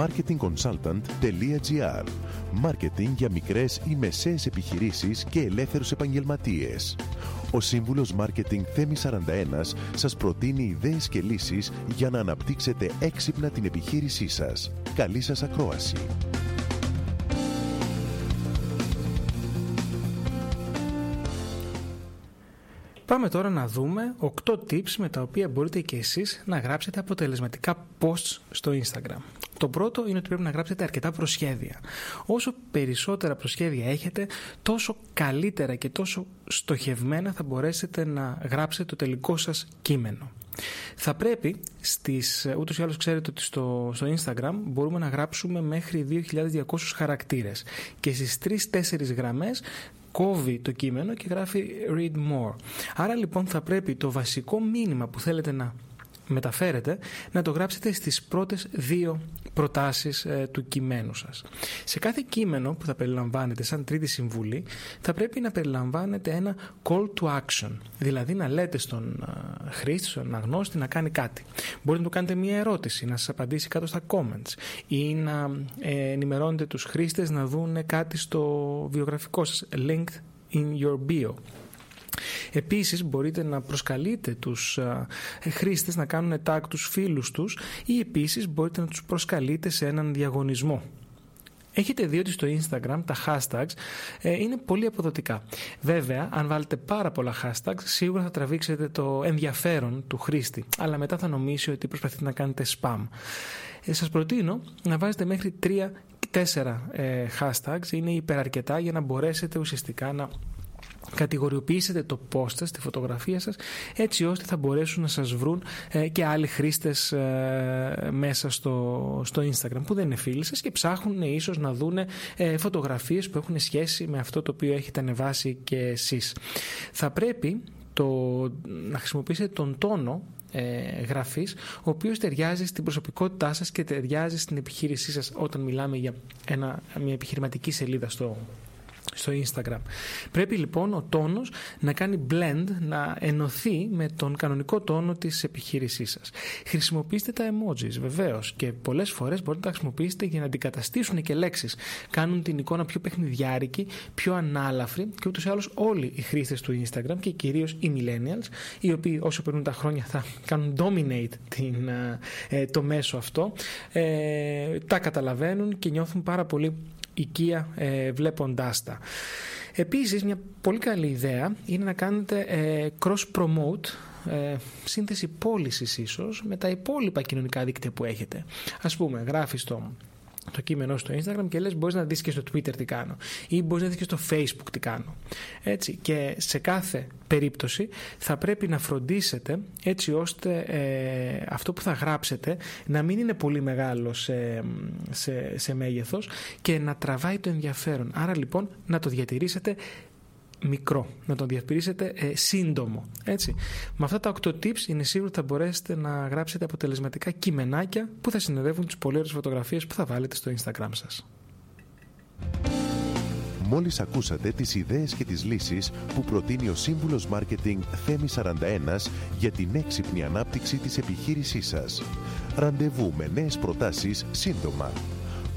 marketingconsultant.gr Μάρκετινγκ για μικρές ή μεσαίες επιχειρήσεις και ελεύθερους επαγγελματίες. Ο σύμβουλος Μάρκετινγκ Θέμη 41 σας προτείνει ιδέες και λύσεις για να αναπτύξετε έξυπνα την επιχείρησή σας. Καλή σας ακρόαση! Πάμε τώρα να δούμε 8 tips με τα οποία μπορείτε και εσείς να γράψετε αποτελεσματικά posts στο Instagram. Το πρώτο είναι ότι πρέπει να γράψετε αρκετά προσχέδια. Όσο περισσότερα προσχέδια έχετε, τόσο καλύτερα και τόσο στοχευμένα θα μπορέσετε να γράψετε το τελικό σας κείμενο. Θα πρέπει στις, ούτως ή άλλως ξέρετε ότι στο, στο Instagram μπορούμε να γράψουμε μέχρι 2.200 χαρακτήρες και στις 3-4 γραμμές κόβει το κείμενο και γράφει read more. Άρα λοιπόν θα πρέπει το βασικό μήνυμα που θέλετε να μεταφέρετε να το γράψετε στις πρώτες δύο προτάσεις ε, του κειμένου σας. Σε κάθε κείμενο που θα περιλαμβάνετε σαν τρίτη συμβουλή θα πρέπει να περιλαμβάνετε ένα call to action, δηλαδή να λέτε στον ε, χρήστη, στον αγνώστη να κάνει κάτι. Μπορείτε να του κάνετε μια ερώτηση, να σας απαντήσει κάτω στα comments ή να ε, ενημερώνετε τους χρήστες να δουν κάτι στο βιογραφικό σας, linked in your bio. Επίσης μπορείτε να προσκαλείτε τους χρήστες να κάνουν tag τους φίλους τους ή επίσης μπορείτε να τους προσκαλείτε σε έναν διαγωνισμό. Έχετε δει ότι στο Instagram τα hashtags ε, είναι πολύ αποδοτικά. Βέβαια, αν βάλετε πάρα πολλά hashtags, σίγουρα θα τραβήξετε το ενδιαφέρον του χρήστη, αλλά μετά θα νομίσει ότι προσπαθείτε να κάνετε spam. Ε, σας προτείνω να βάζετε μέχρι 3-4 ε, hashtags, είναι υπεραρκετά για να μπορέσετε ουσιαστικά να κατηγοριοποιήσετε το post σας, τη φωτογραφία σας έτσι ώστε θα μπορέσουν να σας βρουν ε, και άλλοι χρήστες ε, μέσα στο, στο Instagram που δεν είναι φίλοι σας και ψάχνουν ίσως να δουν ε, φωτογραφίες που έχουν σχέση με αυτό το οποίο έχετε ανεβάσει και εσείς. Θα πρέπει το, να χρησιμοποιήσετε τον τόνο ε, γραφής ο οποίος ταιριάζει στην προσωπικότητά σας και ταιριάζει στην επιχείρησή σας όταν μιλάμε για ένα, μια επιχειρηματική σελίδα στο, στο Instagram. Πρέπει λοιπόν ο τόνος να κάνει blend, να ενωθεί με τον κανονικό τόνο της επιχείρησής σας. Χρησιμοποιήστε τα emojis βεβαίως και πολλές φορές μπορείτε να τα χρησιμοποιήσετε για να αντικαταστήσουν και λέξεις. Κάνουν την εικόνα πιο παιχνιδιάρικη, πιο ανάλαφρη και ούτως ή άλλως όλοι οι χρήστες του Instagram και κυρίως οι millennials οι οποίοι όσο περνούν τα χρόνια θα κάνουν dominate την, ε, το μέσο αυτό ε, τα καταλαβαίνουν και νιώθουν πάρα πολύ οικία ε, βλέποντάς τα. Επίσης μια πολύ καλή ιδέα είναι να κάνετε ε, cross-promote ε, σύνθεση πώλησης ίσως με τα υπόλοιπα κοινωνικά δίκτυα που έχετε. Ας πούμε γράφεις το το κείμενο στο Instagram και λες μπορείς να δεις και στο Twitter τι κάνω ή μπορείς να δεις και στο Facebook τι κάνω. Έτσι, και σε κάθε περίπτωση θα πρέπει να φροντίσετε έτσι ώστε ε, αυτό που θα γράψετε να μην είναι πολύ μεγάλο σε, σε, σε μέγεθος και να τραβάει το ενδιαφέρον. Άρα λοιπόν να το διατηρήσετε μικρό, να τον διατηρήσετε ε, σύντομο. Έτσι. Με αυτά τα 8 tips είναι σίγουρο ότι θα μπορέσετε να γράψετε αποτελεσματικά κειμενάκια που θα συνοδεύουν τις πολύ ωραίες φωτογραφίες που θα βάλετε στο Instagram σας. Μόλις ακούσατε τις ιδέες και τις λύσεις που προτείνει ο σύμβουλος Μάρκετινγκ Θέμη 41 για την έξυπνη ανάπτυξη της επιχείρησής σας. Ραντεβού με νέες προτάσεις σύντομα